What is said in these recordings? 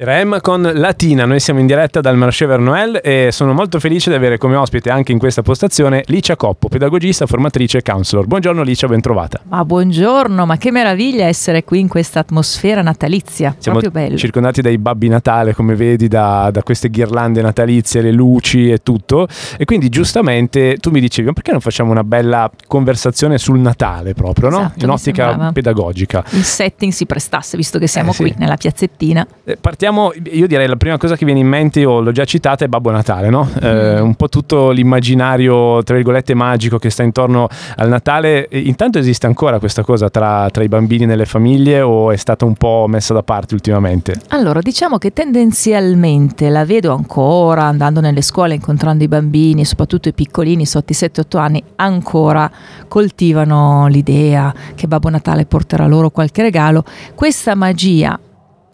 Rem con Latina, noi siamo in diretta dal Marché Noël e sono molto felice di avere come ospite anche in questa postazione Licia Coppo, pedagogista, formatrice e counselor. Buongiorno Licia, ben trovata. Ma buongiorno, ma che meraviglia essere qui in questa atmosfera natalizia, siamo proprio bello. circondati dai babbi Natale, come vedi, da, da, queste ghirlande natalizie, le luci e tutto. E quindi giustamente tu mi dicevi, ma perché non facciamo una bella conversazione sul Natale proprio, no? Esatto, in ottica pedagogica. Il setting si prestasse, visto che siamo eh, qui nella piazzettina. Eh, partiamo partiamo, io direi la prima cosa che viene in mente, io l'ho già citata, è Babbo Natale, no? Eh, un po' tutto l'immaginario, tra virgolette, magico che sta intorno al Natale. Intanto esiste ancora questa cosa tra, tra i bambini nelle famiglie o è stata un po' messa da parte ultimamente? Allora, diciamo che tendenzialmente la vedo ancora andando nelle scuole, incontrando i bambini, soprattutto i piccolini sotto i 7-8 anni, ancora coltivano l'idea che Babbo Natale porterà loro qualche regalo. Questa magia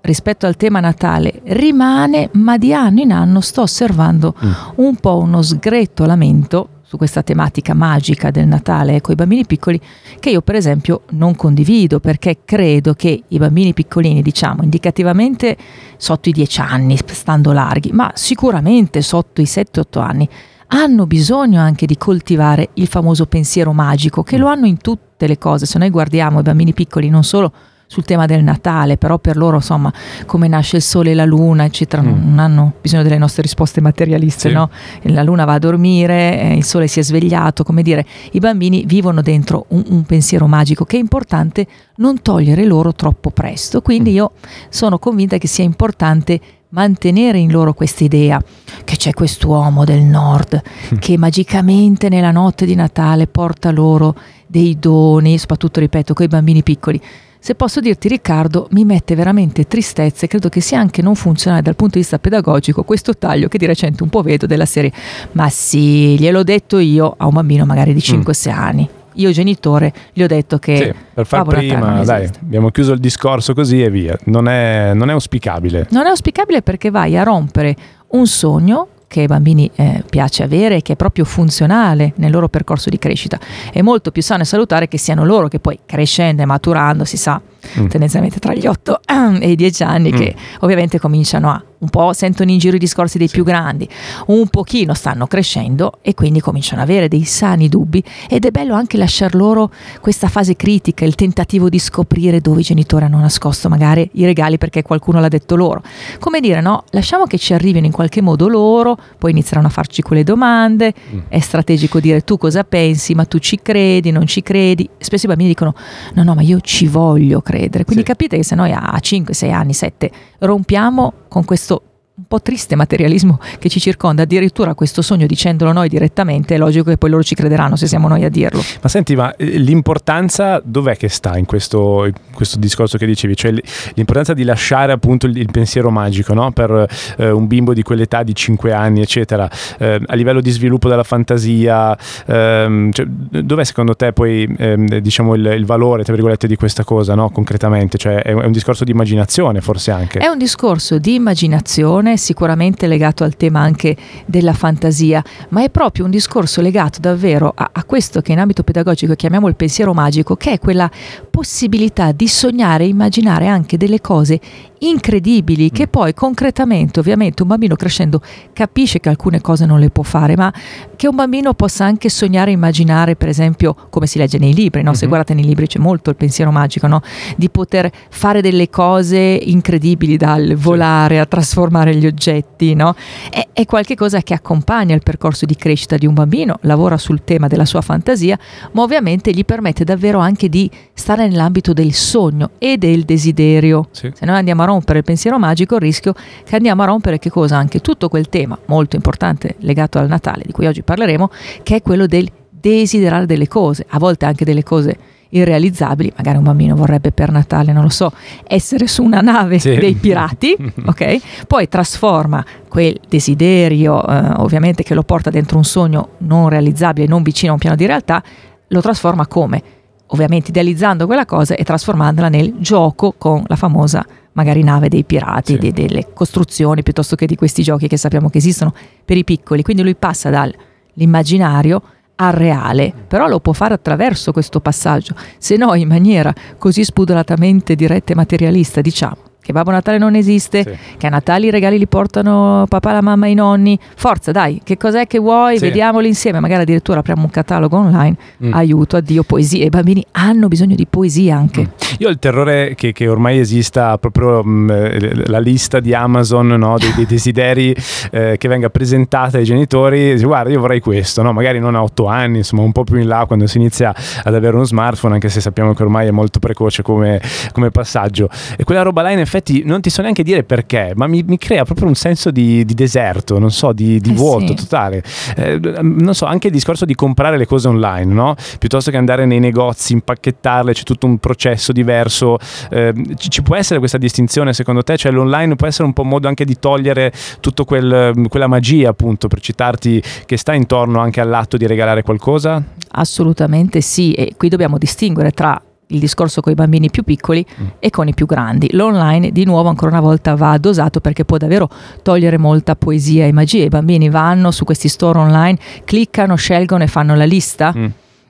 rispetto al tema Natale rimane, ma di anno in anno sto osservando mm. un po' uno sgretolamento su questa tematica magica del Natale con i bambini piccoli che io per esempio non condivido perché credo che i bambini piccolini, diciamo indicativamente sotto i 10 anni, stando larghi, ma sicuramente sotto i 7-8 anni, hanno bisogno anche di coltivare il famoso pensiero magico che lo hanno in tutte le cose. Se noi guardiamo i bambini piccoli non solo sul tema del Natale, però per loro insomma come nasce il sole e la luna eccetera mm. non hanno bisogno delle nostre risposte materialiste, sì. no? La luna va a dormire, eh, il sole si è svegliato, come dire, i bambini vivono dentro un, un pensiero magico che è importante non togliere loro troppo presto, quindi mm. io sono convinta che sia importante mantenere in loro questa idea che c'è quest'uomo del nord mm. che magicamente nella notte di Natale porta loro dei doni, soprattutto ripeto, con i bambini piccoli se posso dirti Riccardo, mi mette veramente tristezza e credo che sia anche non funzionale dal punto di vista pedagogico questo taglio che di recente un po' vedo della serie. Ma sì, gliel'ho detto io a un bambino magari di 5-6 mm. anni. Io genitore gli ho detto che sì, per far prima dai abbiamo chiuso il discorso così e via. Non è, non è auspicabile. Non è auspicabile perché vai a rompere un sogno che ai bambini eh, piace avere che è proprio funzionale nel loro percorso di crescita. È molto più sano e salutare che siano loro che poi crescendo e maturando, si sa, mm. tendenzialmente tra gli 8 e i 10 anni, mm. che ovviamente cominciano a un po' sentono in giro i discorsi dei sì. più grandi, un pochino stanno crescendo e quindi cominciano ad avere dei sani dubbi ed è bello anche lasciar loro questa fase critica, il tentativo di scoprire dove i genitori hanno nascosto magari i regali perché qualcuno l'ha detto loro. Come dire, no, lasciamo che ci arrivino in qualche modo loro, poi inizieranno a farci quelle domande, mm. è strategico dire tu cosa pensi, ma tu ci credi, non ci credi. Spesso i bambini dicono no, no, ma io ci voglio credere. Quindi sì. capite che se noi a 5, 6 anni, 7 rompiamo con questo po' triste materialismo che ci circonda, addirittura questo sogno dicendolo noi direttamente, è logico che poi loro ci crederanno se siamo noi a dirlo. Ma senti, ma eh, l'importanza dov'è che sta in questo, in questo discorso che dicevi? Cioè l'importanza di lasciare appunto il, pensiero magico no? per eh, un bimbo di quell'età di 5 anni, eccetera, eh, a livello di sviluppo della fantasia, ehm, cioè, dov'è secondo te poi ehm, diciamo il, il, valore, tra virgolette, di questa cosa, no? concretamente? Cioè è, è un discorso di immaginazione forse anche? È un discorso di immaginazione sicuramente legato al tema anche della fantasia, ma è proprio un discorso legato davvero a, a questo che in ambito pedagogico chiamiamo il pensiero magico, che è quella possibilità di sognare e immaginare anche delle cose incredibili che mm. poi concretamente ovviamente un bambino crescendo capisce che alcune cose non le può fare ma che un bambino possa anche sognare e immaginare per esempio come si legge nei libri no? se mm-hmm. guardate nei libri c'è molto il pensiero magico no? di poter fare delle cose incredibili dal volare a trasformare gli oggetti no? è, è qualcosa che accompagna il percorso di crescita di un bambino lavora sul tema della sua fantasia ma ovviamente gli permette davvero anche di stare nell'ambito del sogno e del desiderio sì. se noi andiamo a rompere il pensiero magico, il rischio che andiamo a rompere che cosa? Anche tutto quel tema molto importante legato al Natale, di cui oggi parleremo, che è quello del desiderare delle cose, a volte anche delle cose irrealizzabili, magari un bambino vorrebbe per Natale, non lo so, essere su una nave sì. dei pirati, ok? Poi trasforma quel desiderio, eh, ovviamente che lo porta dentro un sogno non realizzabile, non vicino a un piano di realtà, lo trasforma come? Ovviamente idealizzando quella cosa e trasformandola nel gioco con la famosa magari nave dei pirati, sì. de, delle costruzioni piuttosto che di questi giochi che sappiamo che esistono per i piccoli. Quindi lui passa dall'immaginario al reale, però lo può fare attraverso questo passaggio, se no in maniera così spudoratamente diretta e materialista, diciamo che Babbo Natale non esiste, sì. che a Natale i regali li portano papà, la mamma e i nonni. Forza, dai, che cos'è che vuoi? Sì. Vediamoli insieme. Magari addirittura apriamo un catalogo online. Mm. Aiuto, addio, poesia. I bambini hanno bisogno di poesia anche. Mm. Io ho il terrore che, che ormai esista proprio mh, mm, la lista di Amazon no? dei, dei, desideri eh, che venga presentata ai genitori. Guarda, io vorrei questo, no? magari non a otto anni, insomma, un po' più in là quando si inizia ad avere uno smartphone, anche se sappiamo che ormai è molto precoce come, come passaggio. E quella roba là in effetti effetti non ti so neanche dire perché, ma mi, mi crea proprio un senso di, di deserto, non so, di, di eh vuoto sì. totale. Eh, non so, anche il discorso di comprare le cose online, no? Piuttosto che andare nei negozi, impacchettarle, c'è tutto un processo diverso. Eh, ci, ci, può essere questa distinzione secondo te? Cioè l'online può essere un po' un modo anche di togliere tutta quel, quella magia, appunto, per citarti, che sta intorno anche all'atto di regalare qualcosa? Assolutamente sì, e qui dobbiamo distinguere tra il discorso con i bambini più piccoli mm. e con i più grandi. L'online di nuovo ancora una volta va dosato perché può davvero togliere molta poesia e magia. I bambini vanno su questi store online, cliccano, scelgono e fanno la lista. Mm.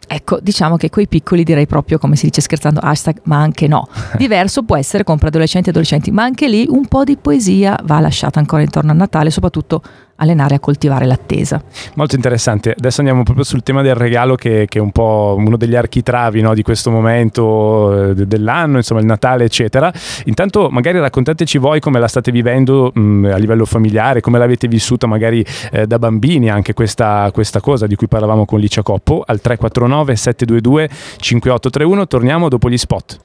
Ecco, diciamo che coi piccoli direi proprio, come si dice scherzando, hashtag, ma anche no. Diverso può essere con preadolescenti e adolescenti, ma anche lì un po' di poesia va lasciata ancora intorno a Natale, soprattutto allenare a coltivare l'attesa. Molto interessante. Adesso andiamo proprio sul tema del regalo che, che è un po' uno degli architravi no, di questo momento eh, dell'anno, insomma il Natale eccetera. Intanto magari raccontateci voi come la state vivendo mh, mm, a livello familiare, come l'avete vissuta magari eh, da bambini anche questa, questa, cosa di cui parlavamo con Licia Coppo al 349 722 5831. Torniamo dopo gli spot.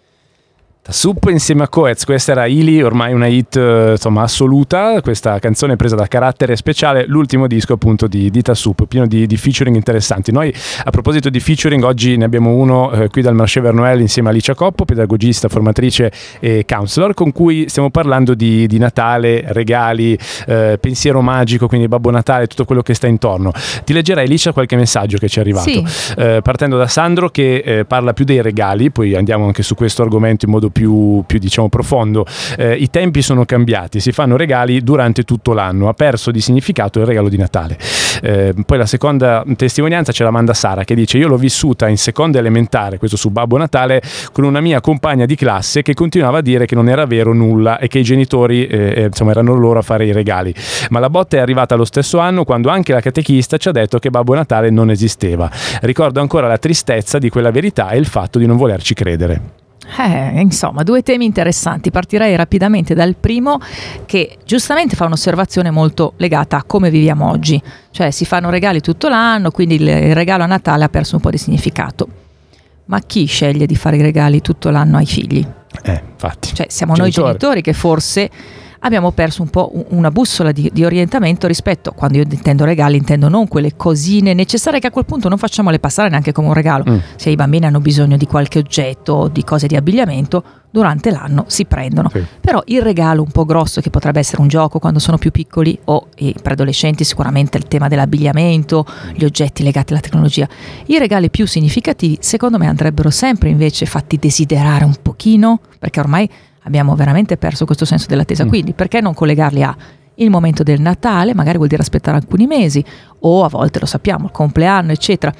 Sup insieme a Coez, questa era Ili, ormai una hit eh, insomma, assoluta, questa canzone presa da carattere speciale, l'ultimo disco appunto di, di Tassup, pieno di, di, featuring interessanti. Noi a proposito di featuring, oggi ne abbiamo uno eh, qui dal Marché Vernoel insieme a Alicia Coppo, pedagogista, formatrice e counselor, con cui stiamo parlando di, di Natale, regali, eh, pensiero magico, quindi Babbo Natale, tutto quello che sta intorno. Ti leggerei Alicia qualche messaggio che ci è arrivato, sì. Eh, partendo da Sandro che eh, parla più dei regali, poi andiamo anche su questo argomento in modo più più, più diciamo, profondo. Eh, I tempi sono cambiati, si fanno regali durante tutto l'anno, ha perso di significato il regalo di Natale. Eh, poi la seconda testimonianza ce la manda Sara che dice io l'ho vissuta in seconda elementare, questo su Babbo Natale, con una mia compagna di classe che continuava a dire che non era vero nulla e che i genitori eh, eh insomma, erano loro a fare i regali. Ma la botta è arrivata lo stesso anno quando anche la catechista ci ha detto che Babbo Natale non esisteva. Ricordo ancora la tristezza di quella verità e il fatto di non volerci credere. Eh, insomma, due temi interessanti. Partirei rapidamente dal primo che giustamente fa un'osservazione molto legata a come viviamo oggi. Cioè si fanno regali tutto l'anno, quindi il regalo a Natale ha perso un po' di significato. Ma chi sceglie di fare i regali tutto l'anno ai figli? Eh, infatti. Cioè siamo Genitori. noi genitori che forse abbiamo perso un po' una bussola di, di, orientamento rispetto, quando io intendo regali, intendo non quelle cosine necessarie che a quel punto non facciamole passare neanche come un regalo. Mm. Se i bambini hanno bisogno di qualche oggetto, di cose di abbigliamento, durante l'anno si prendono. Sì. Però il regalo un po' grosso, che potrebbe essere un gioco quando sono più piccoli, o i preadolescenti sicuramente il tema dell'abbigliamento, gli oggetti legati alla tecnologia, i regali più significativi secondo me andrebbero sempre invece fatti desiderare un pochino, perché ormai abbiamo veramente perso questo senso dell'attesa. Mm. Quindi perché non collegarli a il momento del Natale, magari vuol dire aspettare alcuni mesi, o a volte lo sappiamo, il compleanno, eccetera.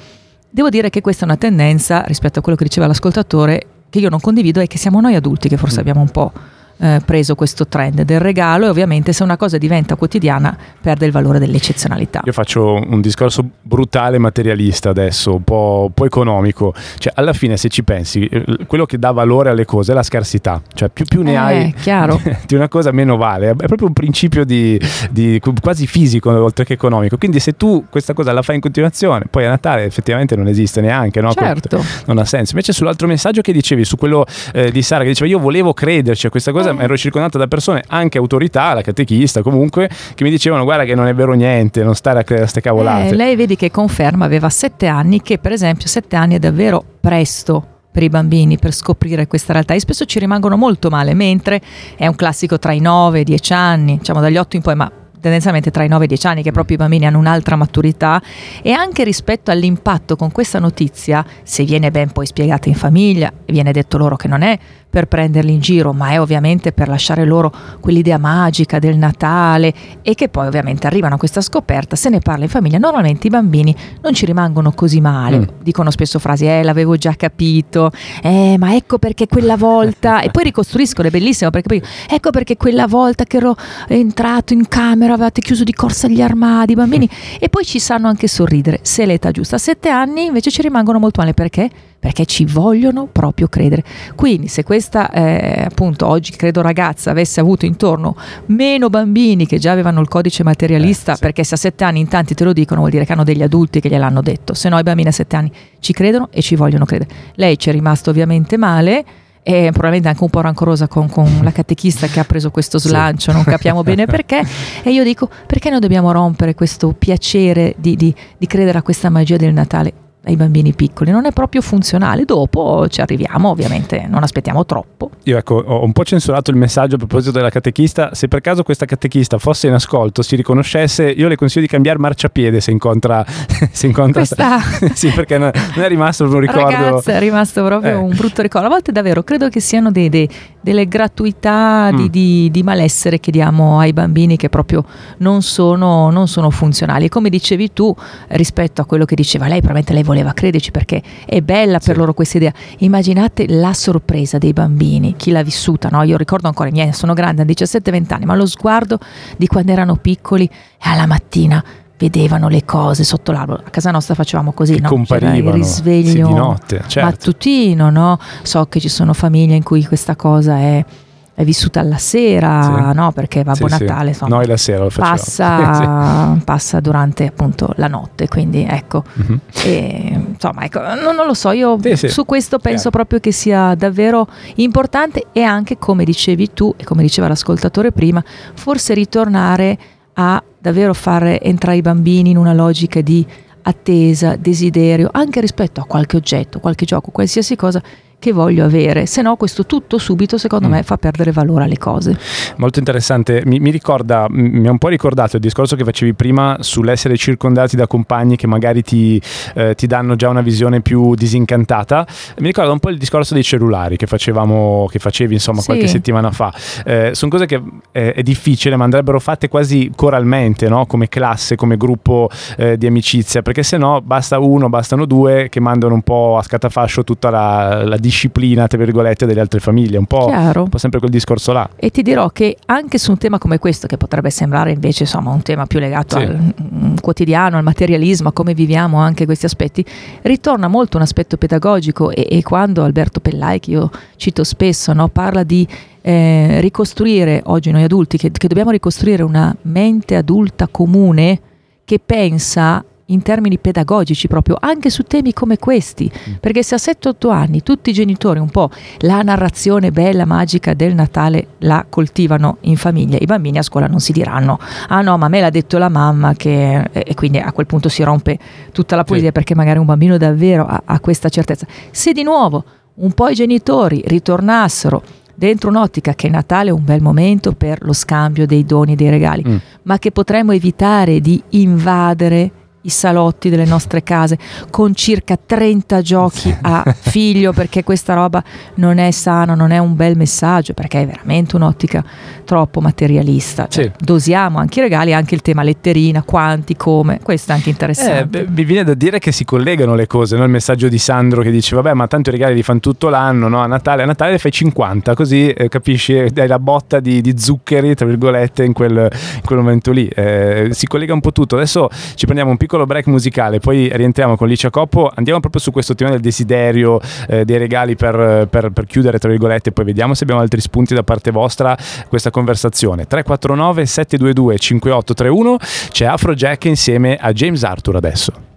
Devo dire che questa è una tendenza rispetto a quello che diceva l'ascoltatore che io non condivido e che siamo noi adulti che forse mm. abbiamo un po' eh, preso questo trend del regalo e ovviamente se una cosa diventa quotidiana perde il valore dell'eccezionalità. Io faccio un discorso brutale materialista adesso, un po', un po economico, cioè alla fine se ci pensi, eh, quello che dà valore alle cose è la scarsità, cioè più, più ne eh, hai di una cosa meno vale, è proprio un principio di, di, quasi fisico oltre che economico, quindi se tu questa cosa la fai in continuazione, poi a Natale effettivamente non esiste neanche, no? certo. non ha senso. Invece sull'altro messaggio che dicevi, su quello eh, di Sara che diceva io volevo crederci a questa cosa, cosa ero circondato da persone, anche autorità, la catechista comunque, che mi dicevano guarda che non è vero niente, non stare a credere a queste cavolate. Eh, lei vedi che conferma, aveva sette anni, che per esempio sette anni è davvero presto per i bambini per scoprire questa realtà e spesso ci rimangono molto male, mentre è un classico tra i 9 e i 10 anni, diciamo dagli 8 in poi, ma tendenzialmente tra i 9 e i 10 anni, che proprio i bambini hanno un'altra maturità e anche rispetto all'impatto con questa notizia, se viene ben poi spiegata in famiglia, viene detto loro che non è per prenderli in giro, ma è ovviamente per lasciare loro quell'idea magica del Natale e che poi ovviamente arrivano a questa scoperta, se ne parla in famiglia, normalmente i bambini non ci rimangono così male, mm. dicono spesso frasi, eh l'avevo già capito, eh ma ecco perché quella volta, e poi ricostruiscono, è bellissimo perché poi ecco perché quella volta che ero entrato in camera avevate chiuso di corsa gli armadi, i bambini, mm. e poi ci sanno anche sorridere, se è l'età giusta, a sette anni invece ci rimangono molto male perché? Perché ci vogliono proprio credere. Quindi se questa eh, appunto oggi credo ragazza avesse avuto intorno meno bambini che già avevano il codice materialista, eh, sì. perché se a sette anni in tanti te lo dicono vuol dire che hanno degli adulti che gliel'hanno detto, se no i bambini a sette anni ci credono e ci vogliono credere. Lei ci è rimasto ovviamente male e probabilmente anche un po' rancorosa con, con, la catechista che ha preso questo slancio, sì. non capiamo bene perché. E io dico, perché noi dobbiamo rompere questo piacere di, di, di credere a questa magia del Natale? Ai bambini piccoli, non è proprio funzionale. Dopo ci arriviamo, ovviamente non aspettiamo troppo. Io ecco, ho un po' censurato il messaggio a proposito della catechista. Se per caso questa catechista fosse in ascolto, si riconoscesse, io le consiglio di cambiare marciapiede se incontra. se incontra questa... sì, perché non, è rimasto un ricordo. Ragazzi, è rimasto proprio eh. un brutto ricordo. A volte davvero credo che siano dei, dei, delle gratuità mm. di, di, di, malessere che diamo ai bambini che proprio non sono, non sono funzionali. come dicevi tu, rispetto a quello che diceva lei, probabilmente lei voleva crederci perché è bella per sì. loro questa idea. Immaginate la sorpresa dei bambini, chi l'ha vissuta, no? Io ricordo ancora i miei, sono grande, hanno 17-20 anni, ma lo sguardo di quando erano piccoli e alla mattina vedevano le cose sotto l'albero. A casa nostra facevamo così, che no? comparivano il risveglio sì, di notte, certo. mattutino, no? So che ci sono famiglie in cui questa cosa è è vissuta alla sera, sì. no? Perché Babbo sì, Natale insomma, Noi la sera lo passa, passa, durante appunto la notte, quindi ecco. Mm-hmm. E, insomma, ecco, non, non, lo so, io su questo penso yeah. proprio che sia davvero importante e anche, come dicevi tu e come diceva l'ascoltatore prima, forse ritornare a davvero fare entrare i bambini in una logica di attesa, desiderio, anche rispetto a qualche oggetto, qualche gioco, qualsiasi cosa che voglio avere, se no questo tutto subito secondo mm. me fa perdere valore alle cose. Molto interessante, mi, mi, ricorda, mi ha un po' ricordato il discorso che facevi prima sull'essere circondati da compagni che magari ti, eh, ti danno già una visione più disincantata, mi ricorda un po' il discorso dei cellulari che facevamo, che facevi insomma sì. qualche settimana fa, eh, sono cose che eh, è difficile ma andrebbero fatte quasi coralmente, no? come classe, come gruppo eh, di amicizia, perché se no basta uno, bastano due che mandano un po' a scatafascio tutta la, la disciplina, tra virgolette, delle altre famiglie, un po', un po', sempre quel discorso là. E ti dirò che anche su un tema come questo, che potrebbe sembrare invece insomma un tema più legato sì. al mm, quotidiano, al materialismo, a come viviamo anche questi aspetti, ritorna molto un aspetto pedagogico e, e quando Alberto Pellai, che io cito spesso, no, parla di eh, ricostruire, oggi noi adulti, che, che dobbiamo ricostruire una mente adulta comune che pensa in termini pedagogici proprio, anche su temi come questi, mm. perché se a 7-8 anni tutti i genitori un po' la narrazione bella, magica del Natale la coltivano in famiglia, i bambini a scuola non si diranno, ah no, ma me l'ha detto la mamma che... e quindi a quel punto si rompe tutta la politica sì. perché magari un bambino davvero ha, ha questa certezza. Se di nuovo un po' i genitori ritornassero dentro un'ottica che Natale è un bel momento per lo scambio dei doni e dei regali, mm. ma che potremmo evitare di invadere i salotti delle nostre case con circa 30 giochi a figlio perché questa roba non è sana, non è un bel messaggio perché è veramente un'ottica troppo materialista. Cioè, sì. Dosiamo anche i regali, anche il tema letterina, quanti, come, questo è anche interessante. Eh, mi viene da dire che si collegano le cose, no? il messaggio di Sandro che dice vabbè ma tanto i regali li fanno tutto l'anno, no? a Natale, a Natale fai 50 così eh, capisci, dai la botta di, di, zuccheri tra virgolette in quel, in quel momento lì. Eh, si collega un po' tutto. Adesso ci prendiamo un piccolo break musicale, poi rientriamo con Licia Coppo, andiamo proprio su questo tema del desiderio, eh, dei regali per, per, per chiudere tra virgolette, poi vediamo se abbiamo altri spunti da parte vostra questa conversazione. 349 722 5831 c'è Afrojack insieme a James Arthur adesso.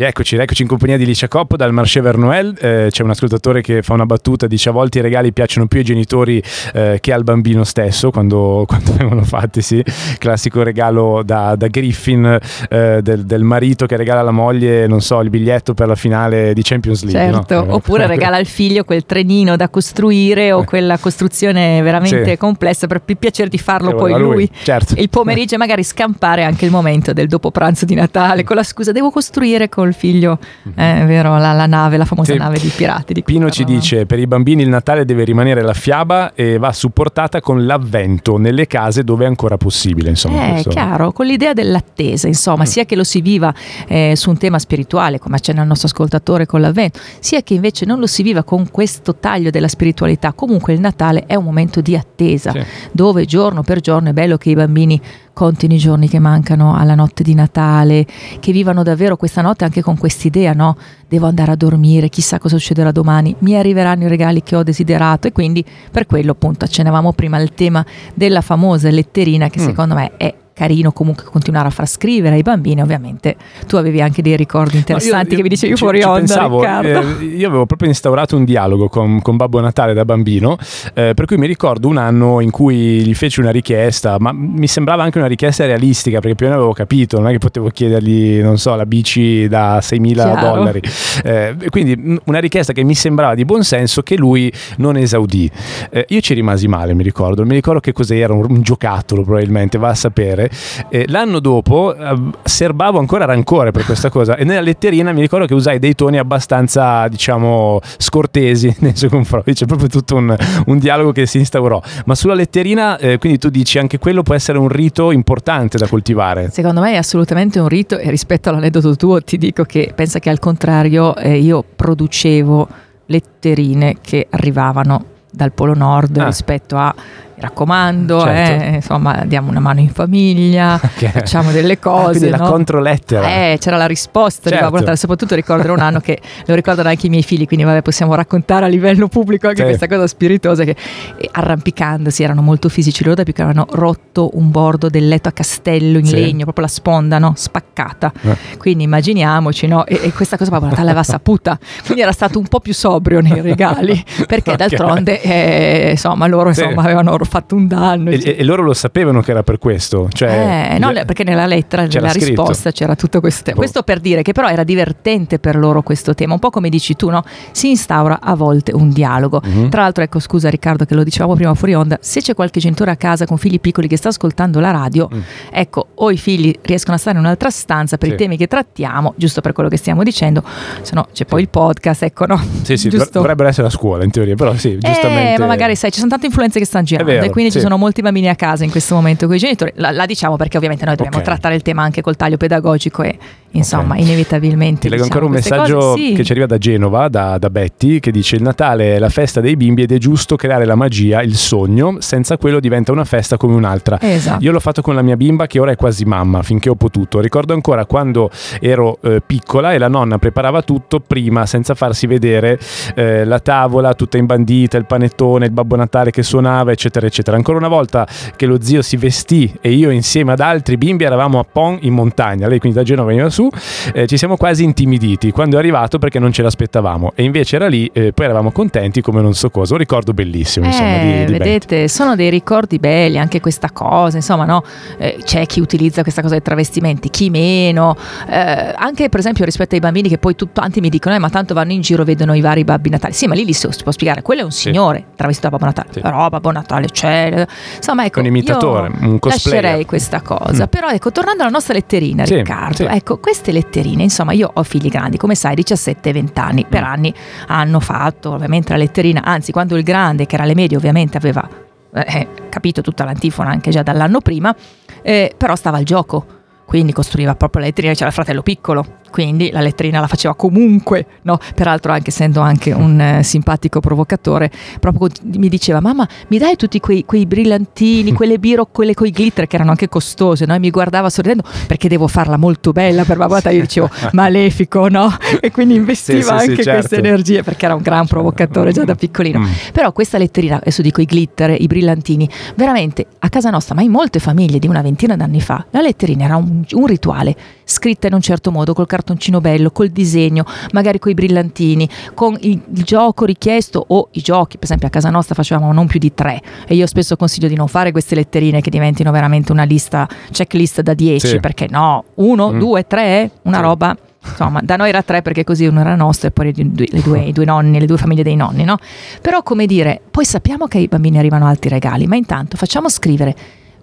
Eccoci, eccoci in compagnia di Licia Coppo dal Marché Vernoel. Eh, c'è un ascoltatore che fa una battuta, dice a volte i regali piacciono più ai genitori eh, che al bambino stesso quando, quando, vengono fatti, sì. Classico regalo da, da Griffin eh, del, del, marito che regala alla moglie, non so, il biglietto per la finale di Champions League. Certo, no? oppure regala al figlio quel trenino da costruire o quella costruzione veramente sì. complessa per il piacere di farlo poi lui. lui. Certo. il pomeriggio magari scampare anche il momento del dopo pranzo di Natale con la scusa devo costruire con col figlio, mhm. è vero, la, la nave, la famosa sì. nave di pirati. Di Pino ci dice, per i bambini il Natale deve rimanere la fiaba e va supportata con l'avvento nelle case dove è ancora possibile. Insomma, è questo. chiaro, con l'idea dell'attesa, insomma, mm. sia che lo si viva eh, su un tema spirituale, come accenna il nostro ascoltatore con l'avvento, sia che invece non lo si viva con questo taglio della spiritualità. Comunque il Natale è un momento di attesa, sì. dove giorno per giorno è bello che i bambini contino i giorni che mancano alla notte di Natale, che vivano davvero questa notte anche con quest'idea, no? Devo andare a dormire, chissà cosa succederà domani, mi arriveranno i regali che ho desiderato e quindi per quello appunto accennavamo prima al tema della famosa letterina che mm. secondo me è carino comunque continuare a far scrivere ai bambini, ovviamente tu avevi anche dei ricordi interessanti io, io, che mi dicevi ci, fuori ci onda, pensavo, eh, io avevo proprio instaurato un dialogo con, con Babbo Natale da bambino, eh, per cui mi ricordo un anno in cui gli feci una richiesta, ma mi sembrava anche una richiesta realistica, perché più o meno avevo capito, non è che potevo chiedergli, non so, la bici da 6.000 Chiaro. dollari. Eh, quindi una richiesta che mi sembrava di buon senso che lui non esaudì. Eh, io ci rimasi male, mi ricordo, mi ricordo che cos'era, un, un giocattolo probabilmente, va a sapere eh, l'anno dopo eh, serbavo ancora rancore per questa cosa e nella letterina mi ricordo che usai dei toni abbastanza, diciamo, scortesi nei suoi confronti. C'è proprio tutto un, un, dialogo che si instaurò. Ma sulla letterina, eh, quindi tu dici anche quello può essere un rito importante da coltivare? Secondo me è assolutamente un rito e rispetto all'aneddoto tuo ti dico che pensa che al contrario eh, io producevo letterine che arrivavano dal Polo Nord ah. rispetto a mi raccomando, certo. eh, insomma, diamo una mano in famiglia, okay. facciamo delle ah, cose. Ah, no? la controlettera. Eh, c'era la risposta certo. soprattutto ricorderò un anno che lo ricordano anche i miei figli, quindi vabbè, possiamo raccontare a livello pubblico anche sì. questa cosa spiritosa che eh, arrampicandosi erano molto fisici loro da più che avevano rotto un bordo del letto a castello in sì. legno, proprio la sponda, no? spaccata. Eh. Quindi immaginiamoci, no? E, e questa cosa Natale l'aveva saputa, quindi era stato un po' più sobrio nei regali, perché okay. d'altronde eh, insomma loro insomma, sì. avevano fatto un danno. E, e, loro lo sapevano che era per questo? Cioè, eh, no, perché nella lettera, nella scritto. risposta c'era tutto questo. Boh. Questo per dire che però era divertente per loro questo tema, un po' come dici tu, no? Si instaura a volte un dialogo. Mm-hmm. Tra l'altro, ecco, scusa Riccardo che lo dicevamo prima fuori onda, se c'è qualche genitore a casa con figli piccoli che sta ascoltando la radio, mm. ecco, o i figli riescono a stare in un'altra stanza per sì. i temi che trattiamo, giusto per quello che stiamo dicendo, se no c'è poi sì. il podcast, ecco, no? Sì, sì, giusto? dovrebbero essere a scuola in teoria, però sì, giustamente. Eh, ma magari sai, ci sono tante influenze che stanno girando vero, e quindi sì. ci sono molti bambini a casa in questo momento con i genitori. La, la diciamo perché ovviamente noi dobbiamo okay. trattare il tema anche col taglio pedagogico e insomma okay. inevitabilmente. Ti leggo diciamo ancora un messaggio sì. che ci arriva da Genova, da, da, Betty, che dice il Natale è la festa dei bimbi ed è giusto creare la magia, il sogno, senza quello diventa una festa come un'altra. Esatto. Io l'ho fatto con la mia bimba che ora è quasi mamma, finché ho potuto. Ricordo ancora quando ero eh, piccola e la nonna preparava tutto prima, senza farsi vedere eh, la tavola tutta imbandita, il panettone, il Babbo Natale che suonava, eccetera, eccetera. Ancora una volta che lo zio si vestì e io insieme ad altri bimbi eravamo a Pon in montagna. Lei quindi da Genova veniva su, eh, ci siamo quasi intimiditi quando è arrivato perché non ce l'aspettavamo e invece era lì, eh, poi eravamo contenti come non so cosa. Un ricordo bellissimo, insomma, di, di vedete, Betty. sono dei ricordi belli anche questa cosa, insomma, no? Eh, c'è chi utilizza questa cosa dei travestimenti, chi meno, eh, anche per esempio rispetto ai bambini che poi tutti quanti mi dicono, eh, ma tanto vanno in giro, vedono i vari babbi natali. Sì, ma lì li si può spiegare, quello è un signore sì. travestito da Babbo Natale, sì. però Babbo Natale c'è, insomma, ecco, un imitatore, un cosplayer. Lascerei questa cosa, mm. però ecco, tornando alla nostra letterina, sì, Riccardo, ecco, queste letterine, insomma, io ho figli grandi, come sai, 17 20 anni, per mm. anni hanno fatto ovviamente la letterina, anzi quando il grande, che era alle medie, ovviamente aveva eh, capito tutta l'antifona anche già dall'anno prima, eh, però stava al gioco, quindi costruiva proprio la letterina, c'era il fratello piccolo, quindi la letterina la faceva comunque, no? peraltro anche essendo anche un eh, simpatico provocatore, proprio mi diceva mamma mi dai tutti quei, quei brillantini, quelle biro, quelle coi glitter che erano anche costose, no? e mi guardava sorridendo perché devo farla molto bella per babata, io dicevo malefico, no? e quindi investiva sì, sì, anche sì, certo. queste energie perché era un gran provocatore già da piccolino. Mm. Però questa letterina, adesso dico i glitter, i brillantini, veramente a casa nostra, ma in molte famiglie di una ventina d'anni fa, la letterina era un, un rituale scritta in un certo modo col carattere cartoncino bello, col disegno, magari con i brillantini, con il, il, gioco richiesto o i giochi, per esempio a casa nostra facevamo non più di tre e io spesso consiglio di non fare queste letterine che diventino veramente una lista, checklist da 10, sì. perché no, uno, mm. due, tre, una sì. roba insomma, da noi era tre perché così uno era nostro e poi le due, i due nonni, le due famiglie dei nonni, no? Però come dire, poi sappiamo che ai bambini arrivano altri regali, ma intanto facciamo scrivere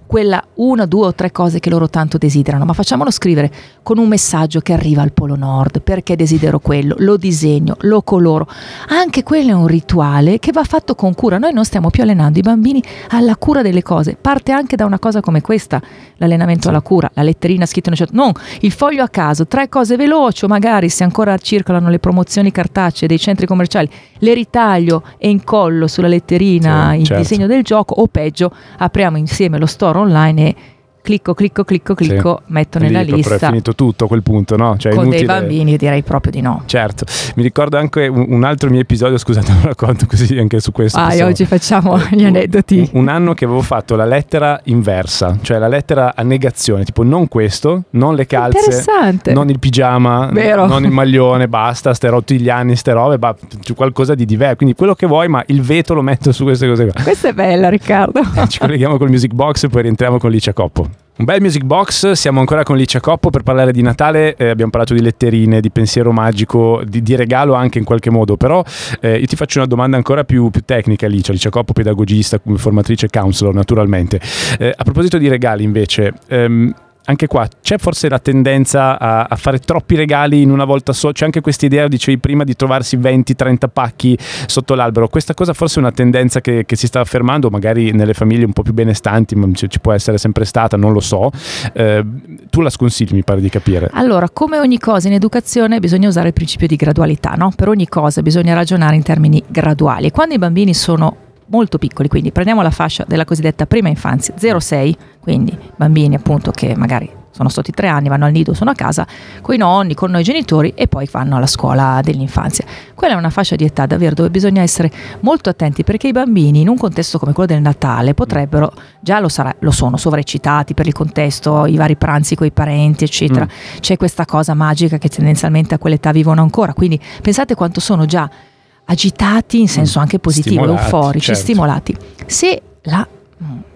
quella una, due o tre cose che loro tanto desiderano, ma facciamolo scrivere con un messaggio che arriva al Polo Nord, perché desidero quello, lo disegno, lo coloro. Anche quello è un rituale che va fatto con cura. Noi non stiamo più allenando i bambini alla cura delle cose. Parte anche da una cosa come questa, l'allenamento alla cura, la letterina scritta in un certo... Non, il foglio a caso, tre cose veloci, o magari se ancora circolano le promozioni cartacee dei centri commerciali, le ritaglio e incollo sulla letterina sì, il certo. disegno del gioco, o peggio, apriamo insieme lo store online e clicco, clicco, clicco, clicco, sì. metto nella Lì, lista. È finito tutto a quel punto, no? Cioè, Con inutile... dei bambini direi proprio di no. Certo, mi ricordo anche un, altro mio episodio, scusate, lo racconto così anche su questo. Ah, oggi facciamo gli aneddoti. Un, un, anno che avevo fatto la lettera inversa, cioè la lettera a negazione, tipo non questo, non le calze, non il pigiama, Vero. non il maglione, basta, ste tutti gli anni, ste robe, c'è qualcosa di diverso, quindi quello che vuoi, ma il veto lo metto su queste cose qua. Questa è bella Riccardo. Ci colleghiamo col Music Box e poi rientriamo con Licia Coppo. Un bel music box, siamo ancora con Licia Coppo per parlare di Natale, eh, abbiamo parlato di letterine, di pensiero magico, di, di regalo anche in qualche modo, però eh, io ti faccio una domanda ancora più, più tecnica Licia, Licia Coppo pedagogista, formatrice counselor naturalmente. Eh, a proposito di regali invece, ehm, anche qua c'è forse la tendenza a, a, fare troppi regali in una volta sola, c'è anche questa idea, dicevi prima, di trovarsi 20-30 pacchi sotto l'albero. Questa cosa forse è una tendenza che, che, si sta affermando, magari nelle famiglie un po' più benestanti, ma ci, ci può essere sempre stata, non lo so. Eh, tu la sconsigli, mi pare di capire. Allora, come ogni cosa in educazione bisogna usare il principio di gradualità, no? Per ogni cosa bisogna ragionare in termini graduali. Quando i bambini sono molto piccoli, quindi prendiamo la fascia della cosiddetta prima infanzia, 0-6, quindi bambini appunto che magari sono sotto i tre anni, vanno al nido, sono a casa con i nonni, con noi genitori e poi vanno alla scuola dell'infanzia. Quella è una fascia di età davvero dove bisogna essere molto attenti perché i bambini in un contesto come quello del Natale potrebbero, già lo, sarà, lo sono, sovraccitati per il contesto, i vari pranzi con i parenti, eccetera. Mm. C'è questa cosa magica che tendenzialmente a quell'età vivono ancora, quindi pensate quanto sono già agitati in senso anche positivo, stimolati, euforici, certo. stimolati. Se la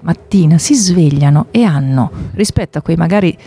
mattina si svegliano e hanno, rispetto a quei magari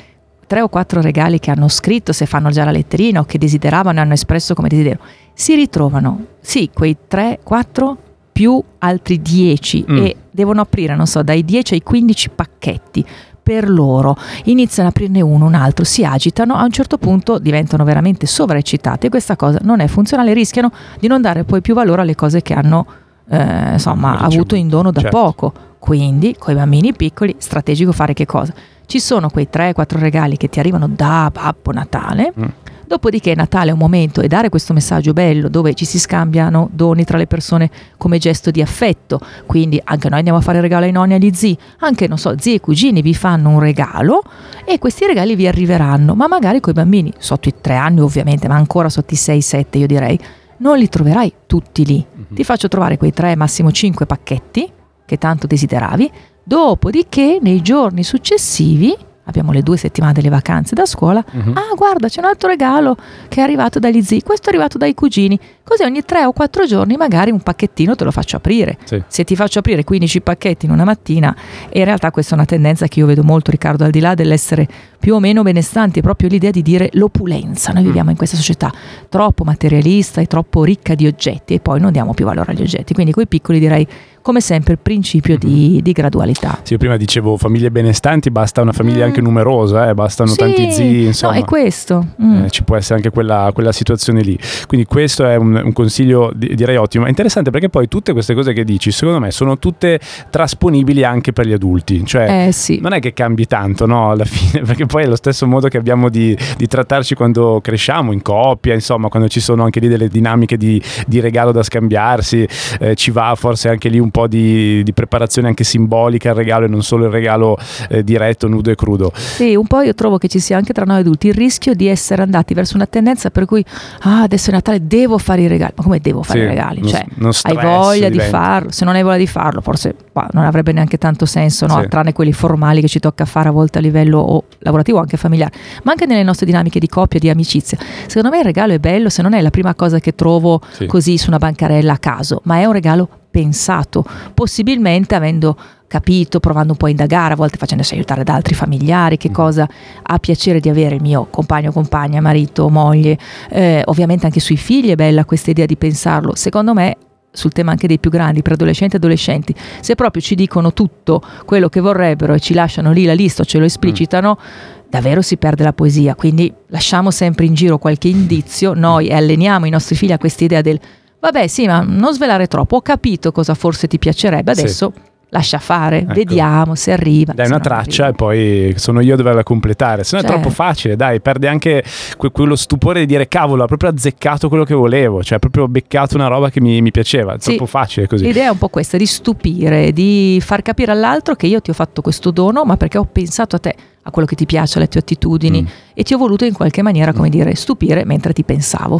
tre o quattro regali che hanno scritto, se fanno già la letterina o che desideravano e hanno espresso come desiderio, si ritrovano, sì, quei tre, quattro più altri dieci mm. e devono aprire, non so, dai 10 ai 15 pacchetti per loro, iniziano a aprirne uno, un altro, si agitano, a un certo punto diventano veramente sovraeccitate e questa cosa non è funzionale, rischiano di non dare poi più valore alle cose che hanno eh, insomma, avuto in dono da certo. poco. Quindi, con i bambini piccoli, strategico fare che cosa? Ci sono quei 3-4 regali che ti arrivano da Babbo Natale. Mm Dopodiché Natale è un momento e dare questo messaggio bello dove ci si scambiano doni tra le persone come gesto di affetto, quindi anche noi andiamo a fare regalo ai nonni e agli zii, anche non so, zii e cugini vi fanno un regalo e questi regali vi arriveranno, ma magari con i bambini sotto i tre anni ovviamente, ma ancora sotto i 6-7 io direi, non li troverai tutti lì. Mm-hmm. Ti faccio trovare quei tre, massimo cinque pacchetti che tanto desideravi, dopodiché nei giorni successivi abbiamo le due settimane delle vacanze da scuola, uh-huh. ah guarda c'è un altro regalo che è arrivato dagli zii, questo è arrivato dai cugini, così ogni tre o quattro giorni magari un pacchettino te lo faccio aprire. Sì. Se ti faccio aprire 15 pacchetti in una mattina, e in realtà questa è una tendenza che io vedo molto Riccardo, al di là dell'essere più o meno benestanti, è proprio l'idea di dire l'opulenza, noi mm. viviamo in questa società troppo materialista e troppo ricca di oggetti e poi non diamo più valore agli oggetti, quindi con i piccoli direi come sempre il principio di, di, gradualità. Sì, io prima dicevo famiglie benestanti, basta una famiglia mm. anche numerosa, eh, bastano sì, tanti zii, insomma. No, è questo. Mm. Eh, ci può essere anche quella, quella, situazione lì. Quindi questo è un, un consiglio direi ottimo. È interessante perché poi tutte queste cose che dici, secondo me, sono tutte trasponibili anche per gli adulti. Cioè, eh, sì. non è che cambi tanto, no, alla fine, perché poi è lo stesso modo che abbiamo di, di trattarci quando cresciamo, in coppia, insomma, quando ci sono anche lì delle dinamiche di, di regalo da scambiarsi, eh, ci va forse anche lì un po' di, di, preparazione anche simbolica al regalo e non solo il regalo eh, diretto, nudo e crudo. Sì, un po' io trovo che ci sia anche tra noi adulti il rischio di essere andati verso una tendenza per cui ah, adesso è Natale, devo fare i regali. Ma come devo fare sì, i regali? Cioè, hai voglia diventa. di farlo, se non hai voglia di farlo, forse bah, non avrebbe neanche tanto senso, no? sì. tranne quelli formali che ci tocca fare a volte a livello o lavorativo o anche familiare, ma anche nelle nostre dinamiche di coppia, di amicizia. Secondo me il regalo è bello se non è la prima cosa che trovo sì. così su una bancarella a caso, ma è un regalo pensato, possibilmente avendo capito, provando un po' a indagare, a volte facendosi aiutare da altri familiari, che mm. cosa ha piacere di avere il mio compagno, compagna, marito, moglie, eh, ovviamente anche sui figli è bella questa idea di pensarlo. Secondo me sul tema anche dei più grandi, per adolescenti e adolescenti, se proprio ci dicono tutto quello che vorrebbero e ci lasciano lì la lista ce lo esplicitano, mm. davvero si perde la poesia. Quindi lasciamo sempre in giro qualche indizio, noi alleniamo i nostri figli a questa idea del vabbè sì, ma non svelare troppo, ho capito cosa forse ti piacerebbe, adesso... Sì lascia fare, ecco. vediamo se arriva. Dai una traccia e poi sono io a doverla completare, se no certo. è troppo certo. facile, dai, perde anche que- quello stupore di dire cavolo, ha proprio azzeccato quello che volevo, cioè ha proprio beccato una roba che mi, mi piaceva, è sì. troppo facile così. L'idea è un po' questa, di stupire, di far capire all'altro che io ti ho fatto questo dono, ma perché ho pensato a te a quello che ti piace, alle tue attitudini mm. e ti ho voluto in qualche maniera, come mm. dire, stupire mentre ti pensavo.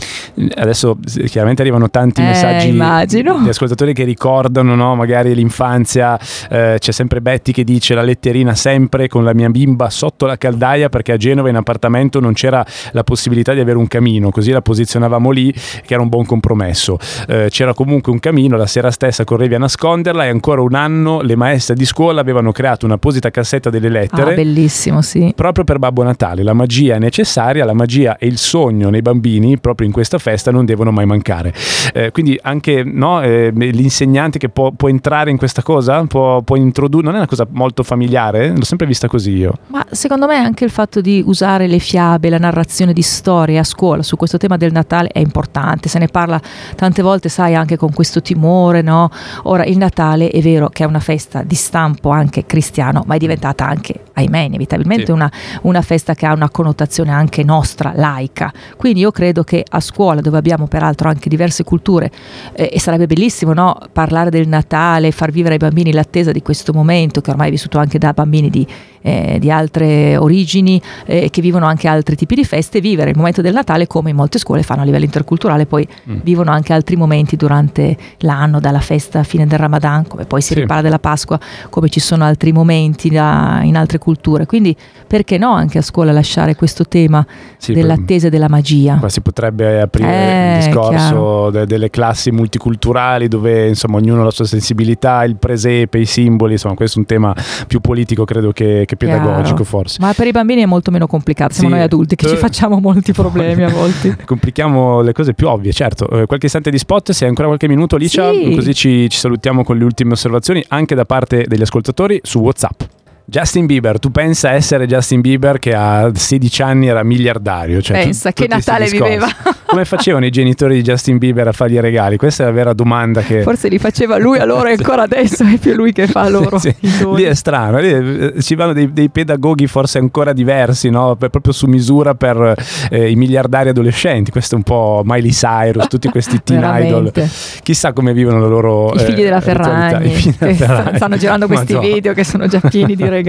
Adesso chiaramente arrivano tanti eh, messaggi immagino. di ascoltatori che ricordano no? magari l'infanzia, eh, c'è sempre Betty che dice la letterina sempre con la mia bimba sotto la caldaia perché a Genova in appartamento non c'era la possibilità di avere un camino, così la posizionavamo lì che era un buon compromesso. Eh, c'era comunque un camino, la sera stessa correvi a nasconderla e ancora un anno le maestre di scuola avevano creato un'apposita cassetta delle lettere. Ah, bellissimo Bellissimo, sì. Proprio per Babbo Natale, la magia è necessaria, la magia e il sogno nei bambini proprio in questa festa non devono mai mancare. Eh, quindi anche no, eh, l'insegnante che può, può, entrare in questa cosa, può, può introdurre, non è una cosa molto familiare, l'ho sempre vista così io. Ma secondo me anche il fatto di usare le fiabe, la narrazione di storie a scuola su questo tema del Natale è importante, se ne parla tante volte, sai, anche con questo timore, no? Ora il Natale è vero che è una festa di stampo anche cristiano, ma è diventata anche, ahimè, inevitabilmente sì. una, una, festa che ha una connotazione anche nostra, laica. Quindi io credo che a scuola, dove abbiamo peraltro anche diverse culture, eh, e sarebbe bellissimo no, parlare del Natale, far vivere ai bambini l'attesa di questo momento, che ormai è vissuto anche da bambini di, eh, di altre origini, eh, che vivono anche altri tipi di feste, vivere il momento del Natale come in molte scuole fanno a livello interculturale, poi mm. vivono anche altri momenti durante l'anno, dalla festa a fine del Ramadan, come poi si sì. ripara della Pasqua, come ci sono altri momenti da, in altre culture. Quindi perché no anche a scuola lasciare questo tema sì, dell'attesa e della magia? Ma si potrebbe aprire eh, il discorso de- delle classi multiculturali dove insomma ognuno ha la sua sensibilità, il presepe, i simboli, insomma questo è un tema più politico credo che, che pedagogico forse. Ma per i bambini è molto meno complicato, siamo sì. noi adulti che ci facciamo molti problemi a volte. Complichiamo le cose più ovvie, certo. Eh, qualche istante di spot, se hai ancora qualche minuto Licia, sì. così ci, ci salutiamo con le ultime osservazioni anche da parte degli ascoltatori su WhatsApp. Justin Bieber, tu pensa essere Justin Bieber che a 16 anni era miliardario? Cioè pensa tu, che Natale viveva. Come facevano i genitori di Justin Bieber a fargli i regali? Questa è la vera domanda che... Forse li faceva lui a loro e ancora adesso è più lui che fa loro. Sì, sì. Lì è strano, lì eh, ci vanno dei, dei, pedagoghi forse ancora diversi, no? per, proprio su misura per eh, i miliardari adolescenti. Questo è un po' Miley Cyrus, tutti questi teen idol. Chissà come vivono la loro... I figli eh, della Ferragni, figli della Ferragni. stanno girando questi Madonna. video che sono già pieni di regali.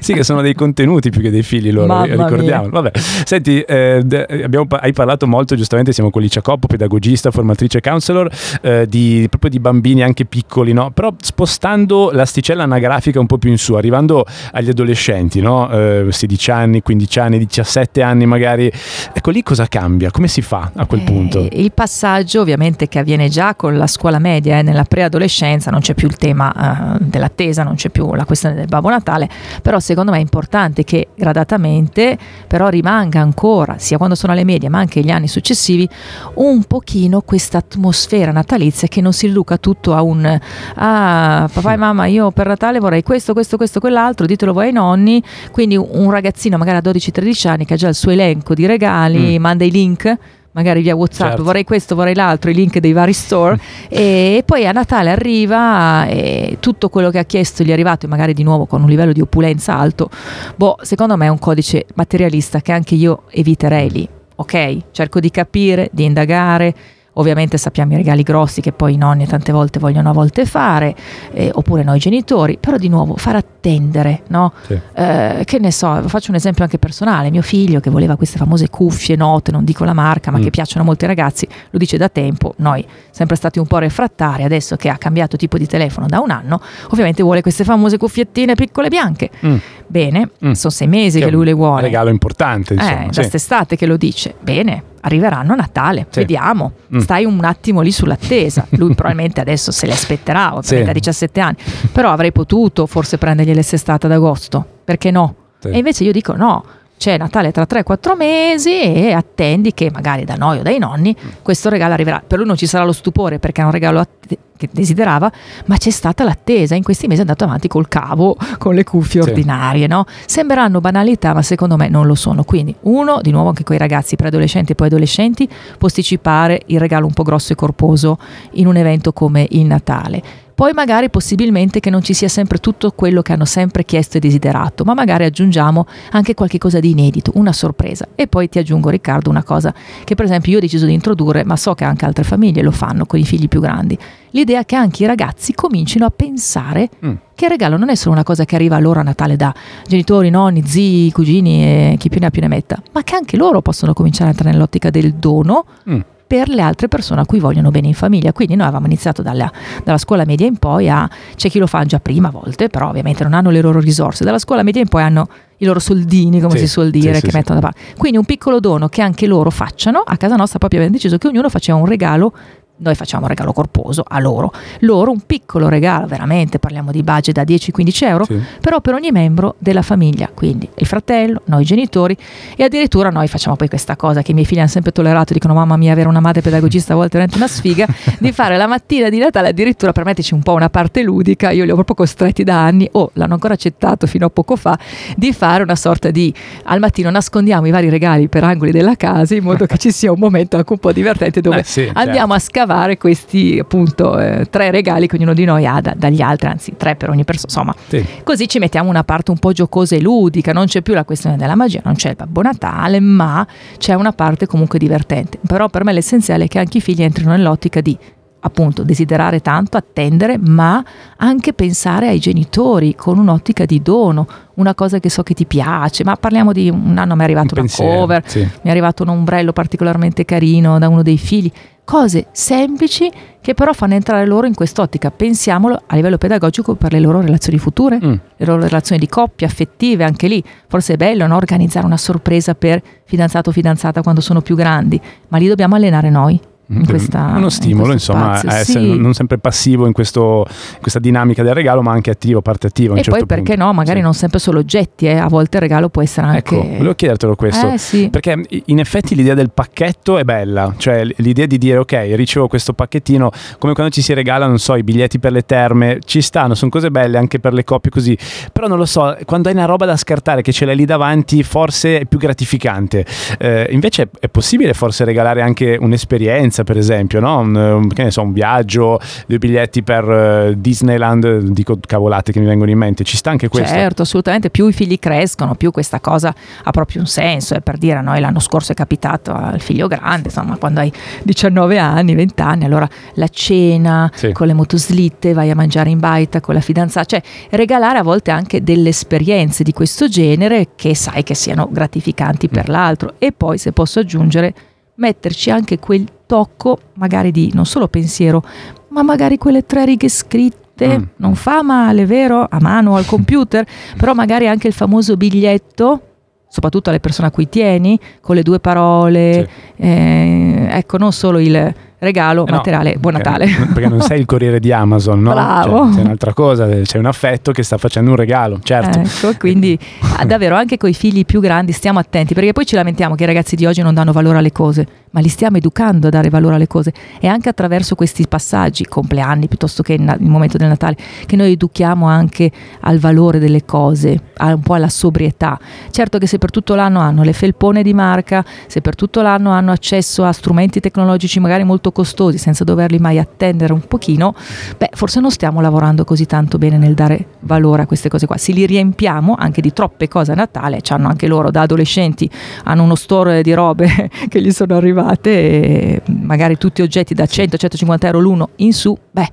Sì, che sono dei contenuti più che dei figli loro, Mamma ricordiamo. Vabbè, senti, eh, abbiamo, hai parlato molto giustamente, siamo con Licia Coppo, pedagogista, formatrice, counselor, eh, di, proprio di bambini anche piccoli, no? Però spostando l'asticella anagrafica un po' più in su, arrivando agli adolescenti, no? Eh, 16 anni, 15 anni, 17 anni magari, ecco lì cosa cambia? Come si fa a quel punto? Eh, il passaggio ovviamente che avviene già con la scuola media, eh, nella preadolescenza non c'è più il tema eh, dell'attesa, non c'è più la questione del Babbo Natale, però secondo me è importante che gradatamente però rimanga ancora, sia quando sono alle medie ma anche gli anni successivi, un pochino questa atmosfera natalizia che non si riduca tutto a un ah papà e mamma io per Natale vorrei questo, questo, questo, quell'altro, ditelo voi ai nonni, quindi un ragazzino magari a 12-13 anni che ha già il suo elenco di regali, mm. manda i link magari via WhatsApp, certo. vorrei questo, vorrei l'altro, i link dei vari store e poi a Natale arriva e tutto quello che ha chiesto gli è arrivato e magari di nuovo con un livello di opulenza alto. Boh, secondo me è un codice materialista che anche io eviterei lì. Ok? Cerco di capire, di indagare, ovviamente sappiamo i regali grossi che poi i nonni tante volte vogliono a volte fare, eh, oppure noi genitori, però di nuovo far attendere, no? Sì. Eh, che ne so, faccio un esempio anche personale, mio figlio che voleva queste famose cuffie note, non dico la marca, ma mm. che piacciono a molti ragazzi, lo dice da tempo, noi sempre stati un po' refrattari, adesso che ha cambiato tipo di telefono da un anno, ovviamente vuole queste famose cuffiettine piccole bianche. Mm. Bene, mm. sono sei mesi che, che lui le vuole. Un regalo importante, insomma. Eh, sì. quest'estate che lo dice. Bene, arriveranno a Natale, sì. vediamo. Mm. Stai un attimo lì sull'attesa. Lui probabilmente adesso se le aspetterà, ovviamente sì. a 17 anni. Però avrei potuto forse prendergli l'estestate ad agosto. Perché no? Sì. E invece io dico no, c'è Natale tra 3-4 mesi e attendi che magari da noi o dai nonni questo regalo arriverà. Per lui non ci sarà lo stupore perché è un regalo att- che desiderava, ma c'è stata l'attesa. In questi mesi è andato avanti col cavo, con le cuffie sì. ordinarie. No? Sembreranno banalità, ma secondo me non lo sono. Quindi, uno, di nuovo anche con i ragazzi preadolescenti e poi adolescenti, posticipare il regalo un po' grosso e corposo in un evento come il Natale poi magari possibilmente che non ci sia sempre tutto quello che hanno sempre chiesto e desiderato, ma magari aggiungiamo anche qualche cosa di inedito, una sorpresa. E poi ti aggiungo Riccardo una cosa che per esempio io ho deciso di introdurre, ma so che anche altre famiglie lo fanno con i figli più grandi. L'idea che anche i ragazzi comincino a pensare mm. che il regalo non è solo una cosa che arriva a loro a Natale da genitori, nonni, zii, cugini e chi più ne ha più ne metta, ma che anche loro possono cominciare a entrare nell'ottica del dono. Mm per le altre persone a cui vogliono bene in famiglia. Quindi noi avevamo iniziato dalla, dalla, scuola media in poi a, c'è chi lo fa già prima a volte, però ovviamente non hanno le loro risorse, dalla scuola media in poi hanno i loro soldini, come sì, si suol dire, sì, che sì, mettono da parte. Quindi un piccolo dono che anche loro facciano, a casa nostra proprio abbiamo deciso che ognuno faceva un regalo noi facciamo un regalo corposo a loro, loro un piccolo regalo, veramente parliamo di budget da 10-15 euro, sì. però per ogni membro della famiglia, quindi il fratello, noi genitori e addirittura noi facciamo poi questa cosa che i miei figli hanno sempre tollerato, dicono mamma mia avere una madre pedagogista a volte è veramente una sfiga, di fare la mattina di Natale addirittura per metterci un po' una parte ludica, io li ho proprio costretti da anni o l'hanno ancora accettato fino a poco fa, di fare una sorta di al mattino nascondiamo i vari regali per angoli della casa in modo che ci sia un momento anche un po' divertente dove eh sì, andiamo certo. a scavare ricavare questi appunto eh, tre regali che ognuno di noi ha da, dagli altri, anzi tre per ogni persona, insomma. Sì. Così ci mettiamo una parte un po' giocosa e ludica, non c'è più la questione della magia, non c'è il Babbo Natale, ma c'è una parte comunque divertente. Però per me l'essenziale è che anche i figli entrino nell'ottica di appunto desiderare tanto, attendere, ma anche pensare ai genitori con un'ottica di dono, una cosa che so che ti piace, ma parliamo di un anno mi è arrivato un una pensiero, cover, sì. mi è arrivato un ombrello particolarmente carino da uno dei figli, cose semplici che però fanno entrare loro in quest'ottica. Pensiamolo a livello pedagogico per le loro relazioni future, mm. le loro relazioni di coppia, affettive, anche lì. Forse è bello no? organizzare una sorpresa per fidanzato o fidanzata quando sono più grandi, ma li dobbiamo allenare noi questa, uno stimolo, insomma, spazio, a essere sì. non sempre passivo in, questo, in, questa dinamica del regalo, ma anche attivo, parte attivo. E certo poi perché punto. no, magari sì. non sempre solo oggetti, eh. a volte il regalo può essere anche. Ecco, volevo chiedertelo questo, eh, sì. perché in effetti l'idea del pacchetto è bella, cioè l'idea di dire ok, ricevo questo pacchettino, come quando ci si regala, non so, i biglietti per le terme, ci stanno, sono cose belle anche per le coppie così, però non lo so, quando hai una roba da scartare che ce l'hai lì davanti, forse è più gratificante. Eh, invece è possibile forse regalare anche un'esperienza, per esempio, no? un, che ne so, un viaggio, due biglietti per uh, Disneyland, dico cavolate che mi vengono in mente, ci sta anche questo? Certo, assolutamente, più i figli crescono, più questa cosa ha proprio un senso, è per dire a noi l'anno scorso è capitato al figlio grande, insomma quando hai 19 anni, 20 anni, allora la cena sì. con le motoslitte, vai a mangiare in baita con la fidanzata, cioè regalare a volte anche delle esperienze di questo genere che sai che siano gratificanti per mm. l'altro e poi se posso aggiungere metterci anche quel tocco magari di non solo pensiero, ma magari quelle tre righe scritte. Mm. Non fa male, vero? A mano al computer, però magari anche il famoso biglietto soprattutto alle persone a cui tieni, con le due parole, sì. eh, ecco, non solo il regalo eh materiale no, Buon Natale. Perché non sei il corriere di Amazon, no? Bravo. Cioè, c'è un'altra cosa, c'è un affetto che sta facendo un regalo, certo. Ecco, quindi ah, davvero anche con i figli più grandi stiamo attenti, perché poi ci lamentiamo che i ragazzi di oggi non danno valore alle cose, ma li stiamo educando a dare valore alle cose e anche attraverso questi passaggi, compleanni piuttosto che il momento del Natale, che noi educhiamo anche al valore delle cose, un po' alla sobrietà. Certo che se per tutto l'anno hanno le felpone di marca, se per tutto l'anno hanno accesso a strumenti tecnologici magari molto costosi senza doverli mai attendere un pochino, beh, forse non stiamo lavorando così tanto bene nel dare valore a queste cose qua. Se li riempiamo anche di troppe cose a Natale, hanno anche loro da adolescenti, hanno uno store di robe che gli sono arrivate, e magari tutti oggetti da 100-150 euro l'uno in su, beh,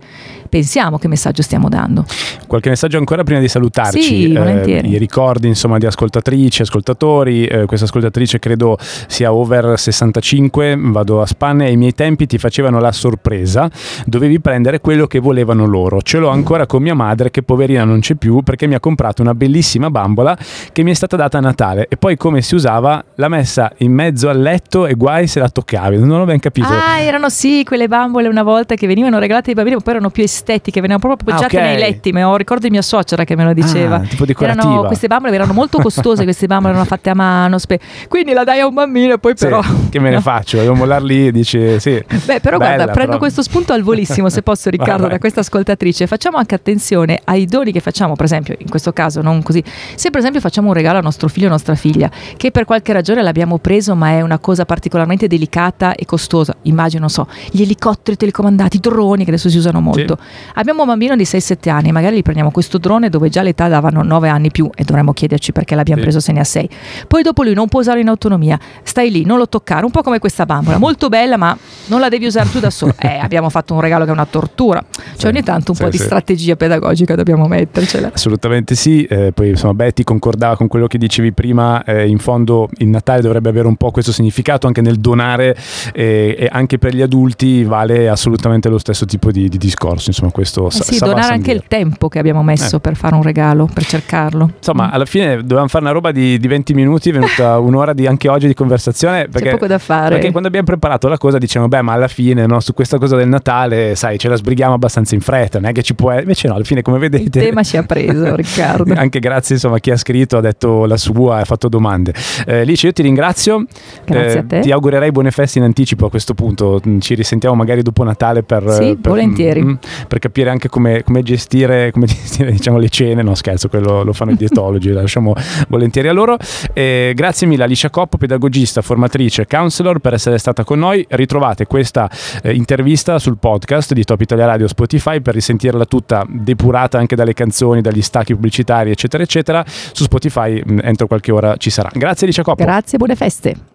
pensiamo che messaggio stiamo dando. Qualche messaggio ancora prima di salutarci? Sì, volentieri. Eh, I ricordi insomma di ascoltatrici, ascoltatori, eh, questa ascoltatrice credo sia over 65, vado a spanne, ai miei tempi ti facevano la sorpresa, dovevi prendere quello che volevano loro. Ce l'ho ancora con mia madre che poverina non c'è più perché mi ha comprato una bellissima bambola che mi è stata data a Natale e poi come si usava l'ha messa in mezzo al letto e guai se la toccavi, non ho ben capito. Ah, erano sì quelle bambole una volta che venivano regalate ai bambini, ma poi erano più estetiche, venivano proprio appoggiate Ah, ok. nei letti, ma ho ricordo di mia suocera che me lo diceva. Ah. Erano, queste bambole erano molto costose, queste bambole erano fatte a mano, spe- quindi la dai a un bambino e poi Sì, però... che me ne No. faccio? Devo mollar lì, dici sì. Beh, però Bella, guarda, prendo però- questo spunto al volissimo, se posso, Vai, Riccardo, vai. da questa ascoltatrice. Facciamo anche attenzione ai doni che facciamo, per esempio, in questo caso non così. Se per esempio facciamo un regalo a nostro figlio o nostra figlia, che per qualche ragione l'abbiamo preso, ma è una cosa particolarmente delicata e costosa, immagino, non so, gli elicotteri telecomandati, i droni che adesso si usano molto. Abbiamo un bambino di 6-7 anni, magari gli prendiamo questo drone dove già l'età davano 9 anni più e dovremmo chiederci perché l'abbiamo Sì. preso se ne ha 6. Poi dopo lui non può usarlo in autonomia, stai lì, non lo toccare, un po' come questa bambola, molto bella, ma non la devi usare tu da solo. Eh, abbiamo fatto un regalo che è una tortura. Cioè Sì, ogni tanto un sì, po' di sì. strategia pedagogica dobbiamo mettercela. Assolutamente sì, eh, poi insomma Betty concordava con quello che dicevi prima, eh, in fondo il Natale dovrebbe avere un po' questo significato anche nel donare eh, e anche per gli adulti vale assolutamente lo stesso tipo di, di discorso, insomma questo Eh sì, sa donare San anche il tempo che abbiamo messo Eh. per fare un regalo, per cercarlo. Insomma, Mm. alla fine dovevamo fare una roba di, di 20 minuti, è venuta un'ora di, anche oggi di conversazione. Perché, C'è poco da fare. Perché quando abbiamo preparato la cosa diciamo, beh, ma alla fine no, su questa cosa del Natale, sai, ce la sbrighiamo abbastanza in fretta, non è che ci può... Invece no, alla fine come Il vedete... tema ci ha preso, Riccardo. Anche grazie insomma a chi ha scritto, ha detto la sua, ha fatto domande. Eh, Lice, io ti ringrazio. Grazie Eh, a te. Ti augurerei buone feste in anticipo a questo punto. Mm, Ci risentiamo magari dopo Natale per, Sì, per- volentieri. Mm, per capire anche come, come gestire, come gestire diciamo, le cene. No, scherzo, quello lo fanno i dietologi, lasciamo volentieri a loro. Eh, grazie mille Alicia Coppo, pedagogista, formatrice, counselor, per essere stata con noi. Ritrovate questa eh, intervista sul podcast di Top Italia Radio Spotify per risentirla tutta depurata anche dalle canzoni, dagli stacchi pubblicitari, eccetera, eccetera. Su Spotify mm, entro qualche ora ci sarà. Grazie Alicia Coppo. Grazie, buone feste.